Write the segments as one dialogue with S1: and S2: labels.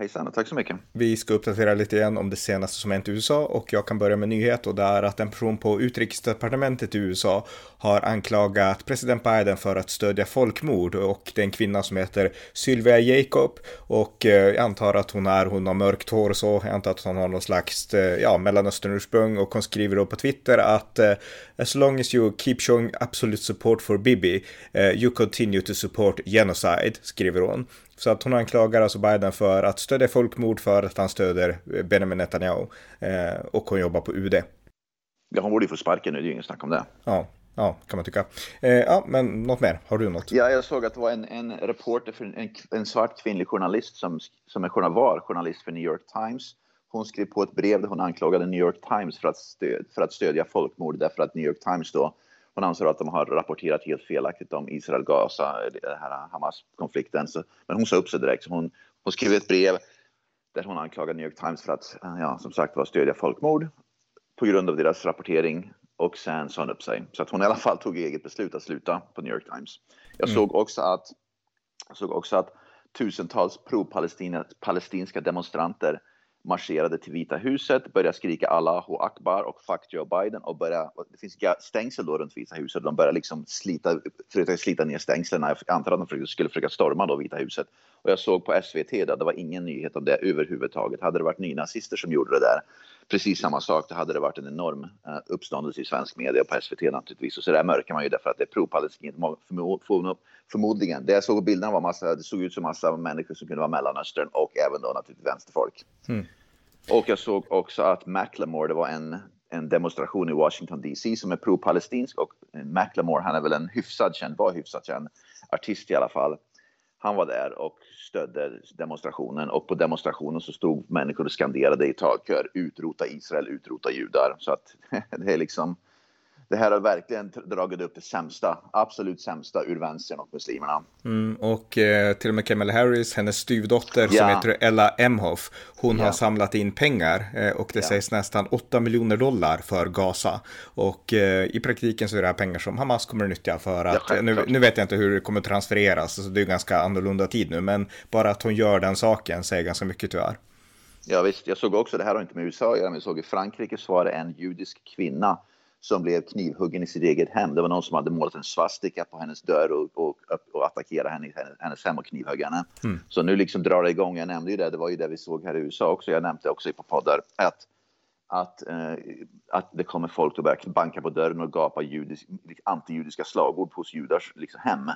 S1: Hejsan och tack så mycket.
S2: Vi ska uppdatera lite igen om det senaste som hänt i USA och jag kan börja med nyhet och det är att en person på utrikesdepartementet i USA har anklagat president Biden för att stödja folkmord och det är en kvinna som heter Sylvia Jacob och eh, jag antar att hon är, hon har mörkt hår och så, jag antar att hon har någon slags, eh, ja, mellanösternursprung och hon skriver då på Twitter att eh, as long as you keep showing absolute support for Bibi, eh, you continue to support genocide, skriver hon. Så att hon anklagar alltså Biden för att stödja folkmord för att han stöder Benjamin Netanyahu. Eh, och hon jobbar på UD.
S1: Ja, hon borde ju få sparken nu, det är ju inget snack om det.
S2: Ja, ja, kan man tycka. Eh, ja, men något mer? Har du något?
S1: Ja, jag såg att det var en, en reporter, för en, en svart kvinnlig journalist som, som är, var journalist för New York Times. Hon skrev på ett brev där hon anklagade New York Times för att, stöd, för att stödja folkmord därför att New York Times då hon anser att de har rapporterat helt felaktigt om Israel-Gaza, den här Hamas-konflikten. Men hon sa upp sig direkt. Hon, hon skrev ett brev där hon anklagar New York Times för att, ja, som sagt var, stödja folkmord på grund av deras rapportering och sen sa hon upp sig. Så att hon i alla fall tog eget beslut att sluta på New York Times. Jag mm. såg också att, såg också att tusentals pro-palestinska demonstranter marscherade till Vita huset, började skrika Allahu Akbar och fuck Joe Biden och började, det finns stängsel då runt Vita huset, de började liksom slita, försöka slita ner stängslen. Jag antar att de skulle försöka storma då Vita huset. Och jag såg på SVT där det var ingen nyhet om det överhuvudtaget. Hade det varit nynazister som gjorde det där, precis samma sak, då hade det varit en enorm eh, uppståndelse i svensk media på SVT naturligtvis. Och så där mörkar man ju därför att det är pro-palestinskt förmodligen. Det jag såg på bilderna var massa, det såg ut som massa människor som kunde vara Mellanöstern och även då naturligtvis vänsterfolk. Mm. Och jag såg också att Macklemore, det var en, en demonstration i Washington DC som är pro-palestinsk och Macklemore, han är väl en hyfsad känd, var hyfsat känd artist i alla fall. Han var där och stödde demonstrationen och på demonstrationen så stod människor och skanderade i talkör utrota Israel, utrota judar. Så att det är liksom det här har verkligen dragit upp det sämsta, absolut sämsta ur vänstern och muslimerna.
S2: Mm, och eh, till och med Kamala Harris, hennes styvdotter ja. som heter Ella Emhoff, hon ja. har samlat in pengar eh, och det ja. sägs nästan 8 miljoner dollar för Gaza. Och eh, i praktiken så är det här pengar som Hamas kommer att nyttja för att, nu, nu, vet jag inte hur det kommer att transfereras, alltså det är ganska annorlunda tid nu, men bara att hon gör den saken säger ganska mycket tyvärr.
S1: Ja visst, jag såg också, det här har inte med USA att göra, men jag såg i Frankrike så var det en judisk kvinna som blev knivhuggen i sitt eget hem. Det var någon som hade målat en svastika på hennes dörr och, och, och attackerade henne i hennes hem och knivhögg henne. Mm. Så nu liksom drar det igång. Jag nämnde ju det, det var ju det vi såg här i USA också. Jag nämnde också på poddar att att, eh, att det kommer folk att börja banka på dörren och gapa judisk, antijudiska slagord hos judars liksom, hem.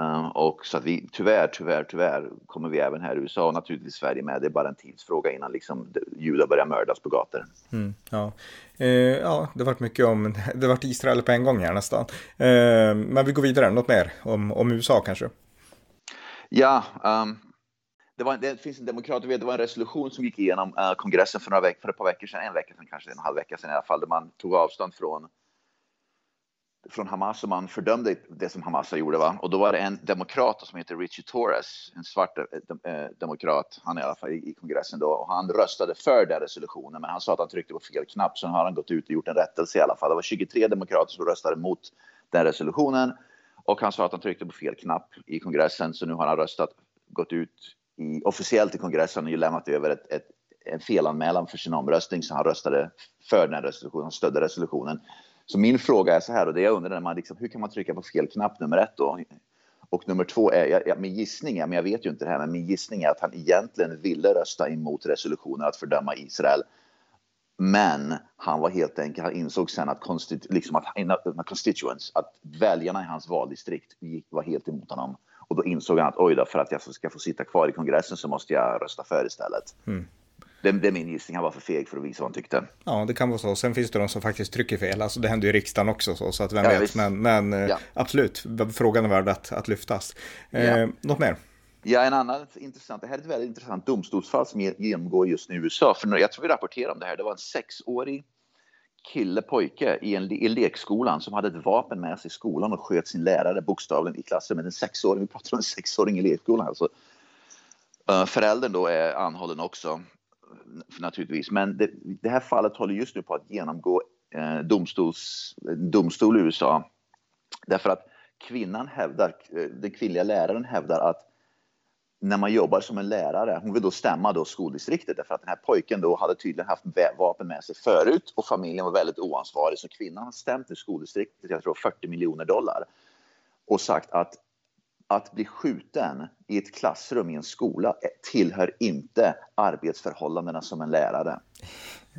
S1: Uh, och så att vi tyvärr, tyvärr, tyvärr kommer vi även här i USA och naturligtvis Sverige med. Det är bara en tidsfråga innan liksom judar börjar mördas på gator.
S2: Mm, ja. Eh, ja, det har varit mycket om, det har varit Israel på en gång här nästan. Eh, men vi går vidare, något mer om, om USA kanske?
S1: Ja, um, det, var, det finns en demokrat, det var en resolution som gick igenom uh, kongressen för, några veck, för ett par veckor sedan, en vecka sedan kanske, en halv vecka sedan i alla fall, där man tog avstånd från från Hamas som man fördömde det som Hamas gjorde. Va? Och då var det en demokrat som heter Richie Torres, en svart eh, de eh, demokrat, han är i alla fall i, kongressen då, och han röstade för den resolutionen, men han sa att han tryckte på fel knapp, så har han gått ut och gjort en rättelse i alla fall. Det var 23 demokrater som röstade mot den resolutionen och han sa att han tryckte på fel knapp i kongressen, så nu har han röstat, gått ut i, officiellt i kongressen och lämnat över ett, ett, en felanmälan för sin omröstning, så han röstade för den resolutionen, han stödde resolutionen. Så min fråga är så här, och det jag undrar när man liksom, hur kan man trycka på fel knapp nummer ett då? Och nummer två är, jag min gissning är, men jag vet ju inte det här, men min gissning är att han egentligen ville rösta emot resolutionen att fördöma Israel. Men han var helt enkelt, han insåg sen att, konstit, liksom att, constituents, att väljarna i hans valdistrikt var helt emot honom. Och då insåg han att oj då, för att jag ska få sitta kvar i kongressen så måste jag rösta för istället. Mm. Det, det, är min gissning, han var för feg för att visa vad han tyckte.
S2: Ja, det kan vara så. Sen finns det de som faktiskt trycker fel. Alltså, det händer ju i riksdagen också, så, så att vem ja, vet. Visst. Men, men eh, ja. absolut, frågan är värd att, att lyftas. Eh, ja. Något mer?
S1: Ja, en annan intressant, det här är ett väldigt intressant domstolsfall som genomgår just nu i USA. För jag tror vi rapporterade om det här. Det var en sexårig kille, pojke i, en, i lekskolan som hade ett vapen med sig i skolan och sköt sin lärare bokstavligen i klassrummet. En sexåring, vi pratar om en sexåring i lekskolan alltså. Uh, föräldern då är anhållen också naturligtvis. Men det, det, här fallet håller just nu på att genomgå eh, domstols, domstol i USA. Därför att kvinnan hävdar, eh, den kvinnliga läraren hävdar att när man jobbar som en lärare, hon vill då stämma då skoldistriktet därför att den här pojken då hade tydligen haft vapen med sig förut och familjen var väldigt oansvarig så kvinnan har stämt i skoldistriktet, jag tror 40 miljoner dollar och sagt att att bli skjuten i ett klassrum i en skola tillhör inte arbetsförhållandena som en lärare.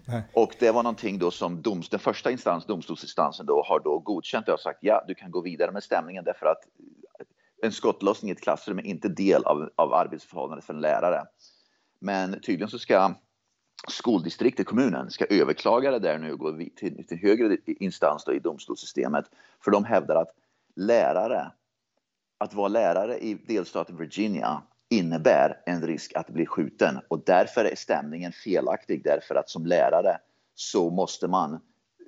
S1: Nej. Och det var någonting då som doms, den första instans, domstolsinstansen då har då godkänt och sagt ja, du kan gå vidare med stämningen därför att en skottlossning i ett klassrum är inte del av, av arbetsförhållandet för en lärare. Men tydligen så ska skoldistriktet, kommunen, ska överklaga det där nu och gå till, till högre instans i domstolssystemet. För de hävdar att lärare, att vara lärare i delstaten Virginia innebär en risk att bli skjuten och därför är stämningen felaktig därför att som lärare så måste man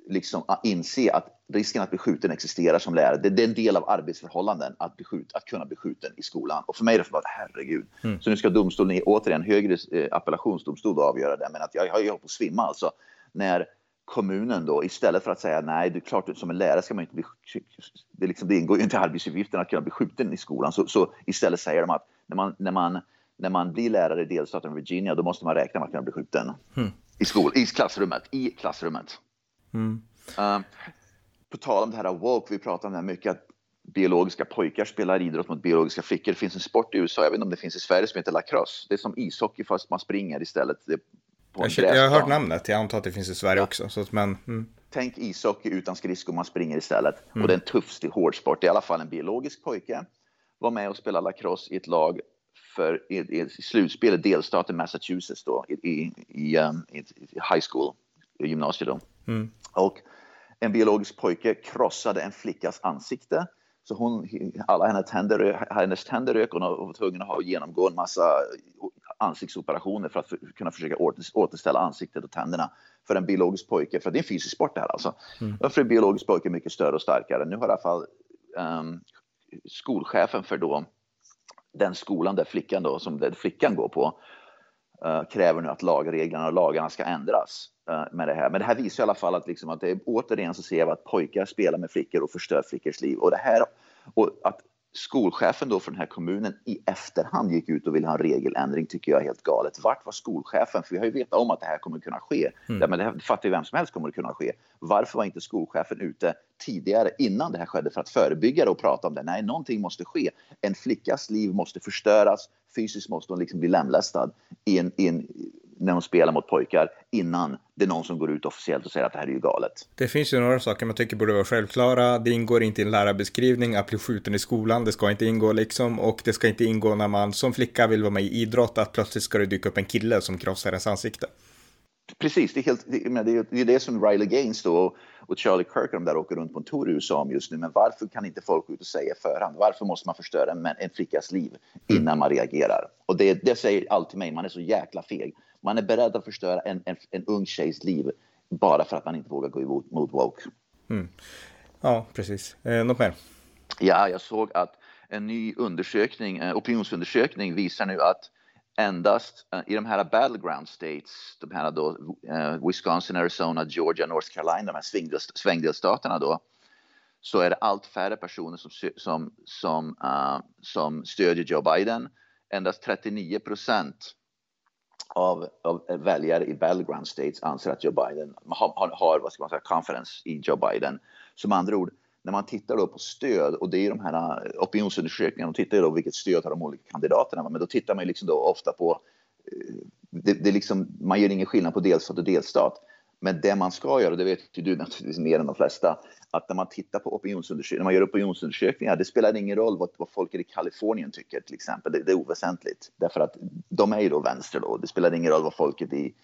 S1: liksom inse att risken att bli skjuten existerar som lärare. Det, är en del av arbetsförhållanden att, bli skjut, att kunna bli skjuten i skolan. Och för mig är det att herregud. Mm. Så nu ska domstolen, återigen högre eh, appellationsdomstol, avgöra det. Men att jag, jag, jag på att svimma alltså. När kommunen då istället för att säga nej, det är klart som en lärare ska man inte bli det, liksom, det ingår ju inte i arbetsuppgiften att kunna bli skjuten i skolan. Så, så istället säger de att när man, när man när man blir lärare i delstaten Virginia, då måste man räkna med att kunna bli skjuten mm. i, skol, i klassrummet. I klassrummet. Mm. Uh, på tal om det här woke, vi pratar om det här mycket att biologiska pojkar spelar idrott mot biologiska flickor. Det finns en sport i USA, jag vet inte om det finns i Sverige, som heter lacrosse. Det är som ishockey fast man springer istället.
S2: Jag, jag har hört namnet, jag antar att det finns i Sverige ja. också. Så, men, mm.
S1: Tänk ishockey utan skridskor, man springer istället. Mm. Och det är en tuff, hård sport. I alla fall en biologisk pojke. Var med och spelade lacrosse i ett lag för i, i, i slutspelet, delstaten Massachusetts då, i, i, i, um, i high school, gymnasiet då. Mm. Och en biologisk pojke krossade en flickas ansikte. Så hon, alla hennes tänder, hennes tänder rök och hon var tvungen att ha, genomgå en massa ansiktsoperationer för att för, kunna försöka återställa ansiktet och tänderna för en biologisk pojke. För det är en fysisk sport det här alltså. Mm. För en biologisk pojke mycket större och starkare. Nu har i alla fall um, skolchefen för då den skolan där flickan, då, som där flickan går på uh, kräver nu att lagreglerna och lagarna ska ändras uh, med det här. Men det här visar i alla fall att, liksom, att det är, återigen så ser vi att pojkar spelar med flickor och förstör flickors liv. Och det här och att skolchefen då för den här kommunen i efterhand gick ut och ville ha en regeländring tycker jag är helt galet. Vart var skolchefen? För vi har ju vetat om att det här kommer kunna ske. Mm. Ja, men det fattar ju vem som helst kommer kunna ske. Varför var inte skolchefen ute tidigare innan det här skedde för att förebygga det och prata om det? Nej, någonting måste ske. En flickas liv måste förstöras. Fysiskt måste hon liksom bli lemlästad i en, i en när de spelar mot pojkar innan det är någon som går ut officiellt och säger att det här är ju galet.
S2: Det finns ju några saker man tycker borde vara självklara. Det ingår inte i en lärarbeskrivning att bli skjuten i skolan. Det ska inte ingå liksom. Och det ska inte ingå när man som flicka vill vara med i idrott att plötsligt ska det dyka upp en kille som krossar ens ansikte.
S1: Precis, det är, helt, det, det, är det som Riley Gaines då och Charlie Kirk de där åker runt på en tour i USA om just nu. Men varför kan inte folk gå ut och säga förhand? Varför måste man förstöra en, en flickas liv innan man reagerar? Och det, det säger alltid mig, man är så jäkla feg. Man är beredd att förstöra en, en, en ung tjejs liv bara för att man inte vågar gå emot mot woke. Mm.
S2: Ja, precis. Eh, något mer?
S1: Ja, jag såg att en ny undersökning, eh, opinionsundersökning visar nu att endast uh, i de här battleground states, de här då uh, Wisconsin, Arizona, Georgia, North Carolina, de här svängdel, svängdelstaterna då, så är det allt färre personer som, som, som, uh, som stödjer Joe Biden. Endast 39 procent av, av väljare i battleground states anser att Joe Biden har, har, har vad ska man säga, confidence i Joe Biden. Som andra ord, när man tittar då på stöd och det är de här eh, opinionsundersökningarna, de tittar ju då vilket stöd har de olika kandidaterna, men då tittar man liksom då ofta på, eh, det, det liksom, man gör ingen skillnad på delstat och delstat. Men det man ska göra, det vet ju du naturligtvis mer än de flesta, att när man tittar på opinionsundersökningar, när man gör opinionsundersökningar, det spelar ingen roll vad, vad folk i Kalifornien tycker till exempel, det, det, är oväsentligt. Därför att de är ju då vänster då, det spelar ingen roll vad folket i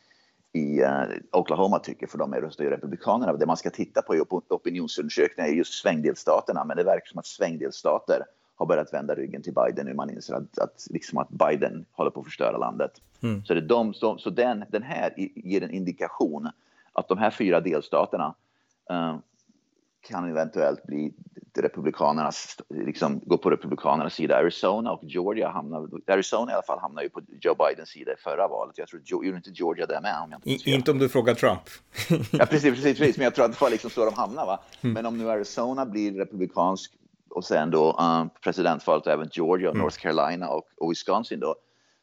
S1: i uh, Oklahoma tycker, för de är röstar ju Republikanerna. Det man ska titta på i opinionsundersökningar är just svängdelstaterna, men det verkar som att svängdelstater har börjat vända ryggen till Biden nu. Man inser att, att, liksom att Biden håller på att förstöra landet. Mm. Så, det de, så, så den, den här ger en indikation att de här fyra delstaterna uh, kan eventuellt bli republikanernas, liksom gå på republikanernas sida. Arizona och Georgia hamnar, Arizona i alla fall hamnar ju på Joe Bidens sida i förra valet. Jag tror, gjorde inte Georgia det med? Om
S2: inte, I, inte om du frågar Trump.
S1: ja, precis, precis, precis, men jag tror att det var liksom så de hamnar. Va? Mm. Men om nu Arizona blir republikansk och sen då um, presidentvalet även Georgia, mm. North Carolina och, och Wisconsin då,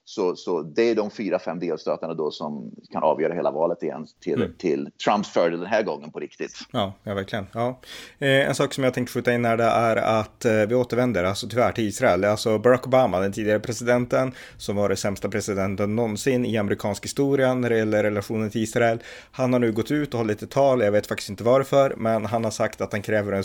S1: så, så det är de fyra, fem delstaterna då som kan avgöra hela valet igen till, mm. till Trumps fördel den här gången på riktigt.
S2: Ja, ja verkligen. Ja. Eh, en sak som jag tänkte skjuta in här det är att eh, vi återvänder, alltså tyvärr till Israel. Alltså Barack Obama, den tidigare presidenten, som var den sämsta presidenten någonsin i amerikansk historia när det gäller relationen till Israel. Han har nu gått ut och hållit ett tal, jag vet faktiskt inte varför, men han har sagt att han kräver en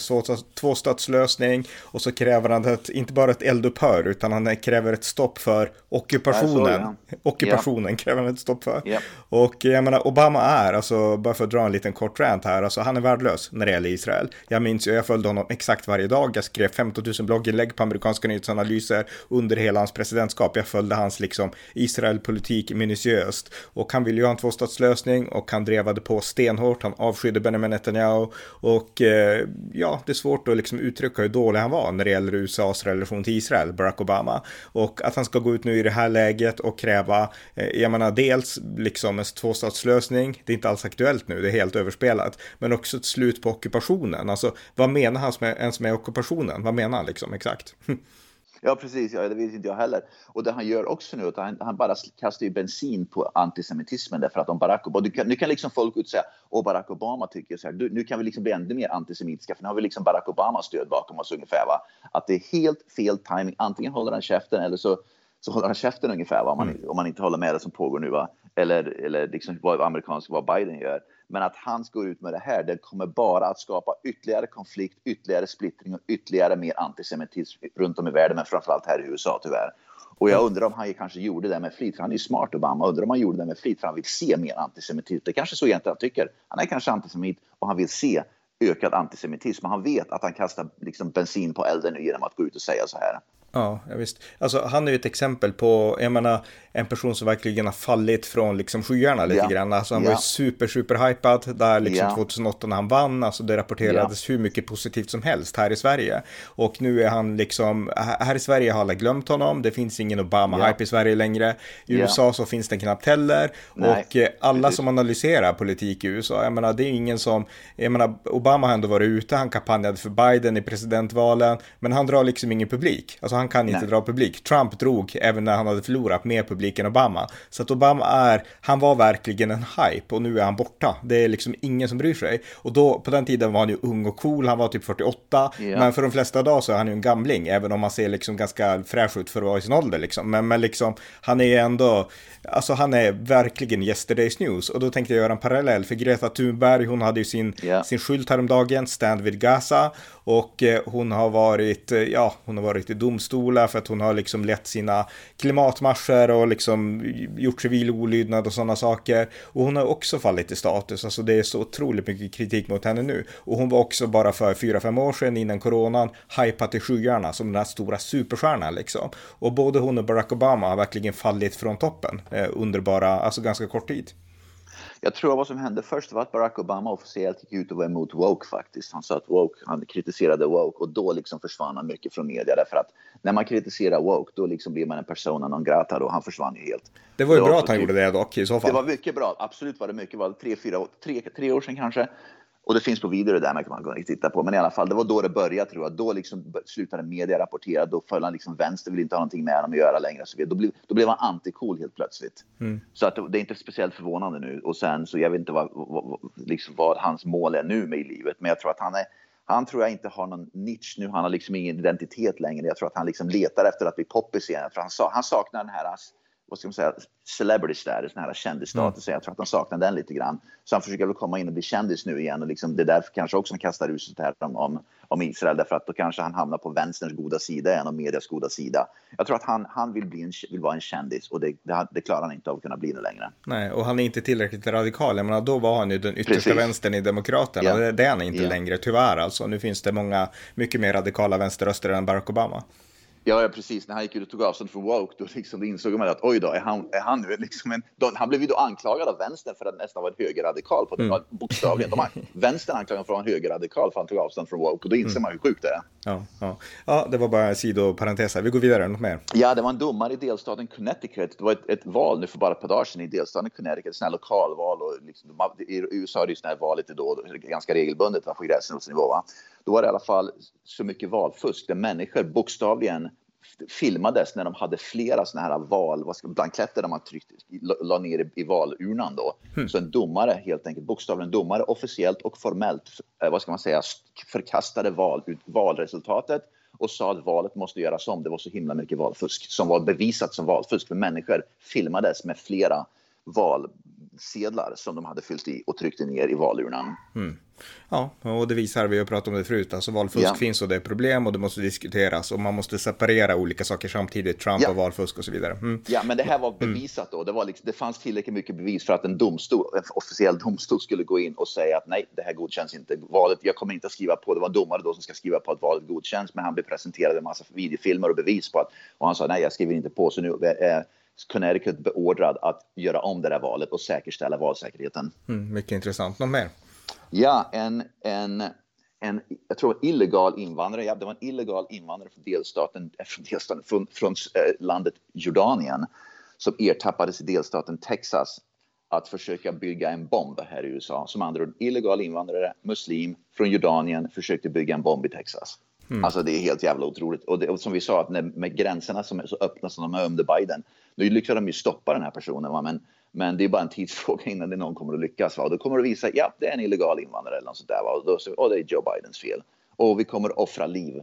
S2: tvåstatslösning och så kräver han ett, inte bara ett eldupphör, utan han kräver ett stopp för ockupation ockupationen. Ockupationen yeah. kräver han ett stopp för. Yeah. Och jag menar, Obama är, alltså bara för att dra en liten kort rant här, alltså han är värdelös när det gäller Israel. Jag minns ju, jag följde honom exakt varje dag. Jag skrev 15 000 blogginlägg på amerikanska nyhetsanalyser under hela hans presidentskap. Jag följde hans liksom Israelpolitik minutiöst. Och han ville ju ha en tvåstatslösning och han drevade på stenhårt. Han avskydde Benjamin Netanyahu. Och eh, ja, det är svårt att liksom uttrycka hur dålig han var när det gäller USAs relation till Israel, Barack Obama. Och att han ska gå ut nu i det här läget läget och kräva, eh, jag menar dels liksom en tvåstatslösning, det är inte alls aktuellt nu, det är helt överspelat, men också ett slut på ockupationen. Alltså vad menar han med, ens med ockupationen? Vad menar han liksom exakt?
S1: Ja, precis. Ja, det vet inte jag heller. Och det han gör också nu, att han, han bara kastar ju bensin på antisemitismen därför att om Barack Obama, kan, nu kan liksom folk ut säga, och Barack Obama tycker så här, du, nu kan vi liksom bli ännu mer antisemitiska, för nu har vi liksom Barack Obamas stöd bakom oss ungefär. Va? Att det är helt fel timing. Antingen håller han käften eller så så håller han käften ungefär va? Om, man, mm. om man inte håller med det som pågår nu. Va? Eller, eller liksom vad amerikansk, vad Biden gör. Men att han går ut med det här, det kommer bara att skapa ytterligare konflikt, ytterligare splittring och ytterligare mer antisemitism runt om i världen, men framförallt här i USA tyvärr. Och jag undrar om han kanske gjorde det med flit, för han är ju smart Obama. Undrar om han gjorde det med flit för han vill se mer antisemitism. Det är kanske så egentligen han tycker. Han är kanske antisemit och han vill se ökad antisemitism. Men han vet att han kastar liksom bensin på elden nu genom att gå ut och säga så här.
S2: Ja, visst. Alltså han är ju ett exempel på, jag menar, en person som verkligen har fallit från liksom skyarna lite ja. grann. Alltså han ja. var ju super, super hypad där liksom ja. 2008 när han vann. Alltså det rapporterades ja. hur mycket positivt som helst här i Sverige. Och nu är han liksom, här i Sverige har alla glömt honom. Det finns ingen Obama-hype i Sverige längre. I USA så finns det knappt heller. Nej. Och eh, alla som analyserar politik i USA, jag menar det är ingen som, jag menar Obama har ändå varit ute, han kampanjade för Biden i presidentvalen. Men han drar liksom ingen publik. Alltså han kan inte Nej. dra publik. Trump drog även när han hade förlorat med publiken Obama. Så att Obama är, han var verkligen en hype och nu är han borta. Det är liksom ingen som bryr sig. Och då, på den tiden var han ju ung och cool, han var typ 48. Yeah. Men för de flesta idag så är han ju en gamling, även om han ser liksom ganska fräsch ut för att vara i sin ålder liksom. Men, men liksom, han är ändå, alltså han är verkligen yesterday's news. Och då tänkte jag göra en parallell, för Greta Thunberg, hon hade ju sin, yeah. sin skylt häromdagen, Stand with Gaza. Och eh, hon har varit, eh, ja, hon har varit i domstolar för att hon har liksom lett sina klimatmarscher och liksom gjort civil olydnad och sådana saker. Och hon har också fallit i status, alltså det är så otroligt mycket kritik mot henne nu. Och hon var också bara för fyra fem år sedan innan coronan hypat i skyarna som den här stora superstjärnan liksom. Och både hon och Barack Obama har verkligen fallit från toppen eh, under bara, alltså ganska kort tid.
S1: Jag tror vad som hände först var att Barack Obama officiellt gick ut och var emot woke faktiskt. Han sa att woke, han kritiserade woke och då liksom försvann han mycket från media därför att när man kritiserar woke då liksom blir man en persona non grata och han försvann ju helt.
S2: Det var ju det bra var att han typ, gjorde det dock i så fall.
S1: Det var mycket bra, absolut var det mycket, det tre, fyra, tre, tre år sedan kanske. Och det finns på video det där man kan titta på. Men i alla fall, det var då det började tror jag. Då liksom slutade media rapportera. Då föll han liksom vänster, vill inte ha någonting med honom att göra längre. Så då, blev, då blev han anti-cool helt plötsligt. Mm. Så att det är inte speciellt förvånande nu. Och sen så jag vet inte vad, vad, liksom vad hans mål är nu med i livet. Men jag tror att han är han tror jag inte har någon nisch nu. Han har liksom ingen identitet längre. Jag tror att han liksom letar efter att bli poppis igen. För han, han saknar den här vad ska man säga, celebrity status, den här kändisstatus. Mm. Jag tror att han saknar den lite grann. Så han försöker väl komma in och bli kändis nu igen och liksom, det är därför kanske också han kastar ut här om, om, om, Israel därför att då kanske han hamnar på vänsterns goda sida igen och medias goda sida. Jag tror att han, han vill, bli en, vill vara en kändis och det, det, det, klarar han inte av att kunna bli nu längre.
S2: Nej, och han är inte tillräckligt radikal. Jag menar, då var han ju den yttersta Precis. vänstern i Demokraterna. Ja. Det, det är han inte ja. längre, tyvärr alltså. Nu finns det många, mycket mer radikala vänsterröster än Barack Obama.
S1: Ja, precis. När han gick ut och tog avstånd från woke, då, liksom, då insåg man att oj då, är han, är han nu liksom en... Då, han blev ju då anklagad av vänstern för att nästan vara en högerradikal på det, mm. bokstavligen. De vänstern anklagade för att vara en högerradikal för att han tog avstånd från woke och då inser mm. man hur sjukt det är.
S2: Ja, ja. ja, det var bara en sidoparentes här. Vi går vidare, något mer?
S1: Ja, det var en domare i delstaten Connecticut. Det var ett, ett val nu för bara ett par dagar sedan i delstaten Connecticut, sådana här lokalval och liksom, i USA är det ju sådana här val lite då, ganska regelbundet va, på gräsrotsnivå. Va? Då var det i alla fall så mycket valfusk där människor bokstavligen filmades när de hade flera såna här val, vad ska, blanketter där man tryckte, la ner i, i valurnan då. Mm. Så en domare, helt enkelt bokstavligen domare, officiellt och formellt, eh, vad ska man säga, förkastade val, valresultatet och sa att valet måste göras om. Det var så himla mycket valfusk som var bevisat som valfusk. För människor filmades med flera valsedlar som de hade fyllt i och tryckte ner i valurnan.
S2: Mm. Ja, och det visar, vi har pratat om det förut, alltså valfusk ja. finns och det är problem och det måste diskuteras och man måste separera olika saker samtidigt, Trump ja. och valfusk och så vidare.
S1: Mm. Ja, men det här var mm. bevisat då. Det, var liksom, det fanns tillräckligt mycket bevis för att en domstol, en officiell domstol skulle gå in och säga att nej, det här godkänns inte. Valet, jag kommer inte att skriva på, det var en domare då som ska skriva på att valet godkänns, men han blev presenterad en massa videofilmer och bevis på att, och han sa nej, jag skriver inte på, så nu är Connecticut beordrad att göra om det där valet och säkerställa valsäkerheten.
S2: Mm, mycket intressant. Något mer?
S1: Ja, en, en, en, jag tror illegal invandrare, ja, det var en illegal invandrare från delstaten, eh, från, delstaten, från, från eh, landet Jordanien som ertappades i delstaten Texas att försöka bygga en bomb här i USA. Som andra ord, illegal invandrare, muslim från Jordanien försökte bygga en bomb i Texas. Mm. Alltså det är helt jävla otroligt. Och, det, och som vi sa, att när, med gränserna som är så öppna som de är under Biden, nu lyckades de ju stoppa den här personen. Va? Men men det är bara en tidsfråga innan det någon kommer att lyckas. Va? Och då kommer det visa, ja, det är en illegal invandrare eller något sånt där. Va? Och, då, och det är Joe Bidens fel. Och vi kommer att offra liv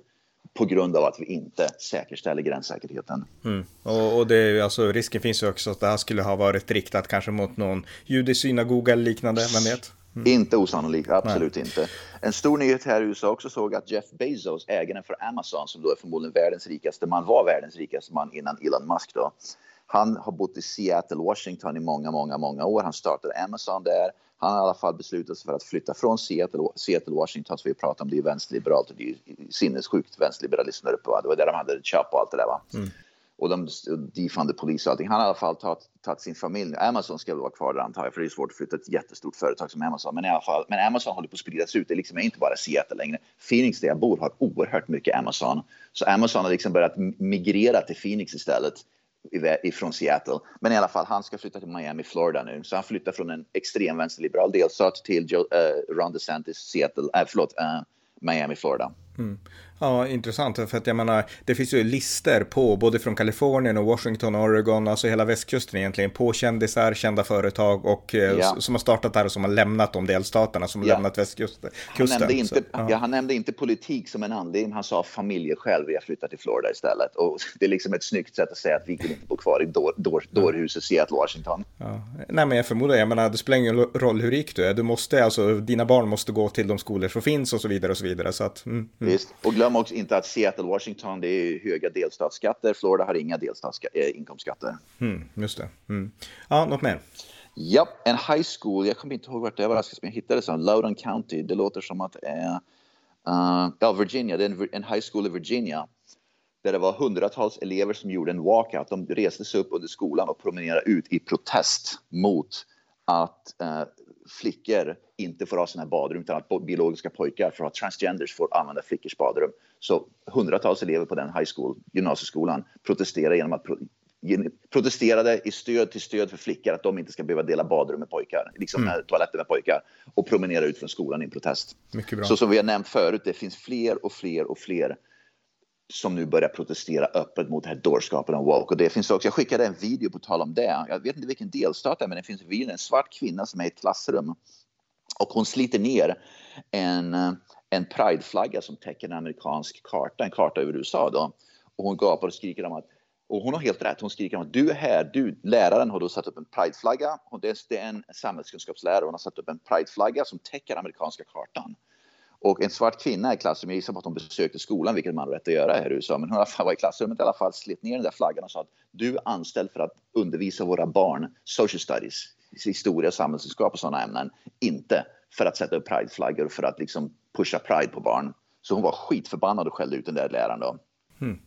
S1: på grund av att vi inte säkerställer gränssäkerheten.
S2: Mm. Och, och det, alltså, risken finns ju också att det här skulle ha varit riktat kanske mot någon judisk synagoga eller liknande, vem vet?
S1: Mm. Inte osannolikt, absolut Nej. inte. En stor nyhet här i USA också såg att Jeff Bezos, ägaren för Amazon, som då är förmodligen världens rikaste man, var världens rikaste man innan Elon Musk då. Han har bott i Seattle, Washington i många, många, många år. Han startade Amazon där. Han har i alla fall beslutat sig för att flytta från Seattle, Seattle Washington, som vi pratar om, det är vänsterliberalt och det är sinnessjukt vänsterliberalism där uppe. Va? Det var där de hade chop och allt det där. Va? Mm. Och de defunded polis och allting. Han har i alla fall tagit, tagit sin familj. Amazon ska väl vara kvar där antar jag, för det är svårt att flytta ett jättestort företag som Amazon. Men i alla fall, men Amazon håller på att spridas ut. Det är liksom inte bara Seattle längre. Phoenix där jag bor har oerhört mycket Amazon. Så Amazon har liksom börjat migrera till Phoenix istället ifrån Seattle. Men i alla fall, han ska flytta till Miami, Florida nu. Så han flyttar från en extrem vänsterliberal delstat till Joe, uh, Ron DeSantis, Seattle, äh, förlåt, uh, Miami, Florida.
S2: Mm. Ja, intressant. För att jag menar, det finns ju lister på både från Kalifornien och Washington och Oregon, alltså hela västkusten egentligen, på kändisar, kända företag och eh, ja. som har startat där och som har lämnat de delstaterna som har ja. lämnat västkusten.
S1: Han nämnde, inte, så, ja. han nämnde inte politik som en anledning, han sa familjeskäl, vi har flyttat till Florida istället. Och det är liksom ett snyggt sätt att säga att vi vill inte bo kvar i dårhuset Seattle, Washington.
S2: Ja. Nej, men jag förmodar, jag menar, det spelar ingen roll hur rik du är, du måste, alltså, dina barn måste gå till de skolor som finns och så vidare och så vidare. Så att, mm,
S1: mm. Visst, och glöm också inte att Seattle, Washington, det är höga delstatsskatter. Florida har inga delstatsinkomstskatter.
S2: Eh, mm, just det. Mm. Ja, något mer?
S1: Ja, en high school. Jag kommer inte ihåg vart det var, men jag hittade det. Loudoun County. Det låter som att är uh, ja, Virginia. Det är en, en high school i Virginia där det var hundratals elever som gjorde en walkout. De reste sig upp under skolan och promenerade ut i protest mot att uh, flickor inte får ha sina badrum utan att biologiska pojkar får ha transgenders får använda flickors badrum. Så hundratals elever på den high school, gymnasieskolan protesterade genom att protesterade i stöd till stöd för flickor att de inte ska behöva dela badrum med pojkar, liksom mm. toaletter med pojkar och promenera ut från skolan i protest. Så som vi har nämnt förut, det finns fler och fler och fler som nu börjar protestera öppet mot det här dårskapen om woke. Och det finns också, jag skickade en video på tal om det. Jag vet inte vilken delstat det är, men det finns en video, en svart kvinna som är i ett klassrum och hon sliter ner en, en prideflagga som täcker en amerikansk karta, en karta över USA då. Och hon gapar och skriker om att och hon har helt rätt. Hon skriker om att du är här. Du, läraren har då satt upp en prideflagga. Det är en samhällskunskapslärare. Hon har satt upp en prideflagga som täcker amerikanska kartan. Och en svart kvinna i klassrummet, jag gissar på att hon besökte skolan, vilket man har rätt att göra här i USA, men hon var i klassrummet i alla fall, slet ner den där flaggan och sa att du är anställd för att undervisa våra barn social studies, historia, samhällskunskap och sådana ämnen, inte för att sätta upp prideflaggor för att liksom pusha pride på barn. Så hon var skitförbannad och skällde ut den där läraren då.
S2: Mm.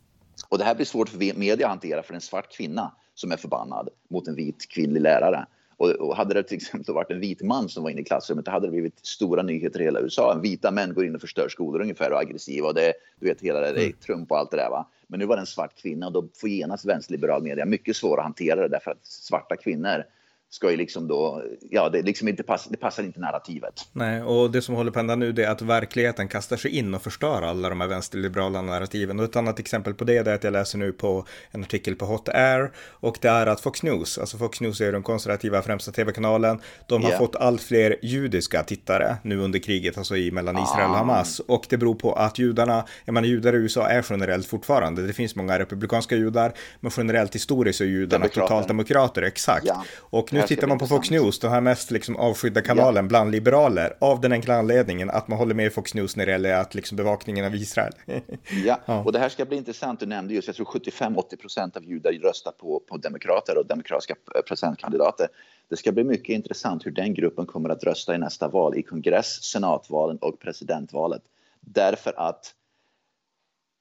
S1: Och det här blir svårt för media att hantera för en svart kvinna som är förbannad mot en vit kvinnlig lärare. Och, och, hade det till exempel varit en vit man som var inne i klassrummet, då hade det blivit stora nyheter i hela USA. Vita män går in och förstör skolor ungefär och är aggressiva och det, du vet, hela det, mm. Trump och allt det där. Va? Men nu var det en svart kvinna och då får genast vänsterliberal media mycket svårare att hantera det därför att svarta kvinnor ska ju liksom då, ja det, liksom inte pass, det passar inte narrativet.
S2: Nej, och det som håller på att hända nu är att verkligheten kastar sig in och förstör alla de här vänsterliberala narrativen. Och ett annat exempel på det är att jag läser nu på en artikel på Hot Air och det är att Fox News, alltså Fox News är den konservativa främsta tv-kanalen, de har yeah. fått allt fler judiska tittare nu under kriget, alltså i mellan Israel och ah. Hamas. Och det beror på att judarna, jag menar judar i USA är generellt fortfarande, det finns många republikanska judar, men generellt historiskt är judarna totalt demokrater, exakt. Ja. Och nu nu tittar man på Fox News, den här mest liksom avskydda kanalen ja. bland liberaler, av den enkla anledningen att man håller med Fox News när det gäller att liksom bevakningen av Israel.
S1: ja. ja, och det här ska bli intressant. Du nämnde just, jag tror 75-80 procent av judar röstar på, på demokrater och demokratiska presidentkandidater. Det ska bli mycket intressant hur den gruppen kommer att rösta i nästa val, i kongress, senatvalen och presidentvalet. Därför att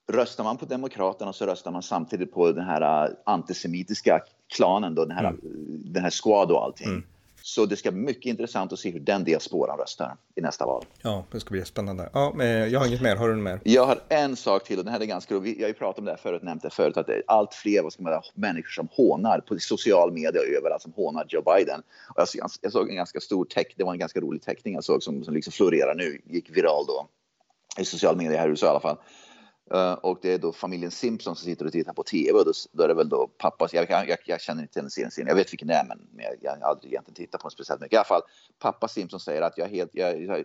S1: röstar man på Demokraterna så röstar man samtidigt på den här äh, antisemitiska klanen, då, den, här, mm. den här Squad och allting. Mm. Så det ska bli mycket intressant att se hur den diasporan röstar i nästa val.
S2: Ja, det ska bli spännande. Ja, men jag har inget mer. Har du något mer?
S1: Jag har en sak till och den här är ganska rolig. Jag har ju pratat om det här förut, nämnt det förut, att det är allt fler vad ska man säga, människor som hånar på social media och överallt som hånar Joe Biden. Och jag, såg, jag såg en ganska stor text, det var en ganska rolig teckning jag såg som, som liksom florerar nu, gick viral då i social media här i USA i alla fall Uh, och det är då familjen Simpson som sitter och tittar på TV och då, då är det väl då pappa, jag, jag, jag känner inte den serien, jag vet vilken det är men, jag, jag har aldrig egentligen tittat på den speciellt mycket. I alla fall, pappa Simpson säger att jag är helt, jag, jag,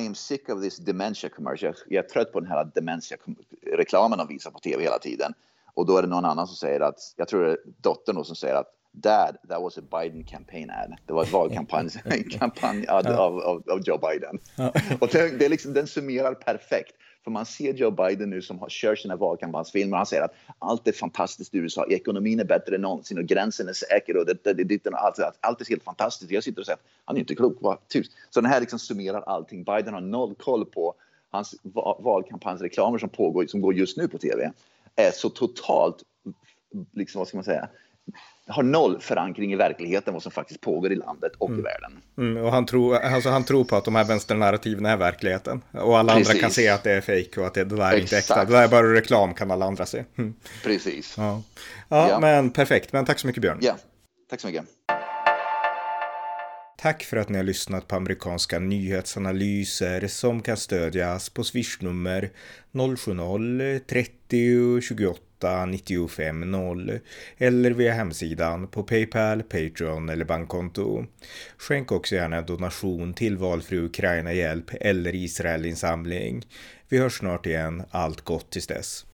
S1: I am sick of this dementia commercial. Jag är trött på den här dementia-reklamen de visar på TV hela tiden. Och då är det någon annan som säger att, jag tror det är dottern som säger att Dad, that was a Biden campaign ad. Det var ett valkampanj kampanj ad av, av, av Joe Biden. Och det, det är liksom, den summerar perfekt. För man ser Joe Biden nu som har, kört sina valkampanjsfilmer. Och han säger att allt är fantastiskt i USA, ekonomin är bättre än någonsin och gränsen är säker och det, det, det, allt, alltså, allt är helt fantastiskt. Jag sitter och säger att han är inte klok, vad Så den här liksom summerar allting. Biden har noll koll på hans valkampanjsreklamer som pågår, som går just nu på tv, är så totalt, liksom vad ska man säga, har noll förankring i verkligheten vad som faktiskt pågår i landet och mm. i världen.
S2: Mm, och han tror, alltså han tror på att de här vänsternarrativen är verkligheten. Och alla Precis. andra kan se att det är fejk och att det, det där är inte äkta. Det där är bara reklam kan alla andra se. Mm.
S1: Precis.
S2: Ja. Ja, ja, men perfekt. Men tack så mycket Björn.
S1: Ja, tack så mycket.
S2: Tack för att ni har lyssnat på amerikanska nyhetsanalyser som kan stödjas på swishnummer 070-30 28 95 0 eller via hemsidan på Paypal, Patreon eller bankkonto. Skänk också gärna en donation till valfri Ukraina-hjälp eller Israelinsamling. Vi hörs snart igen. Allt gott tills dess.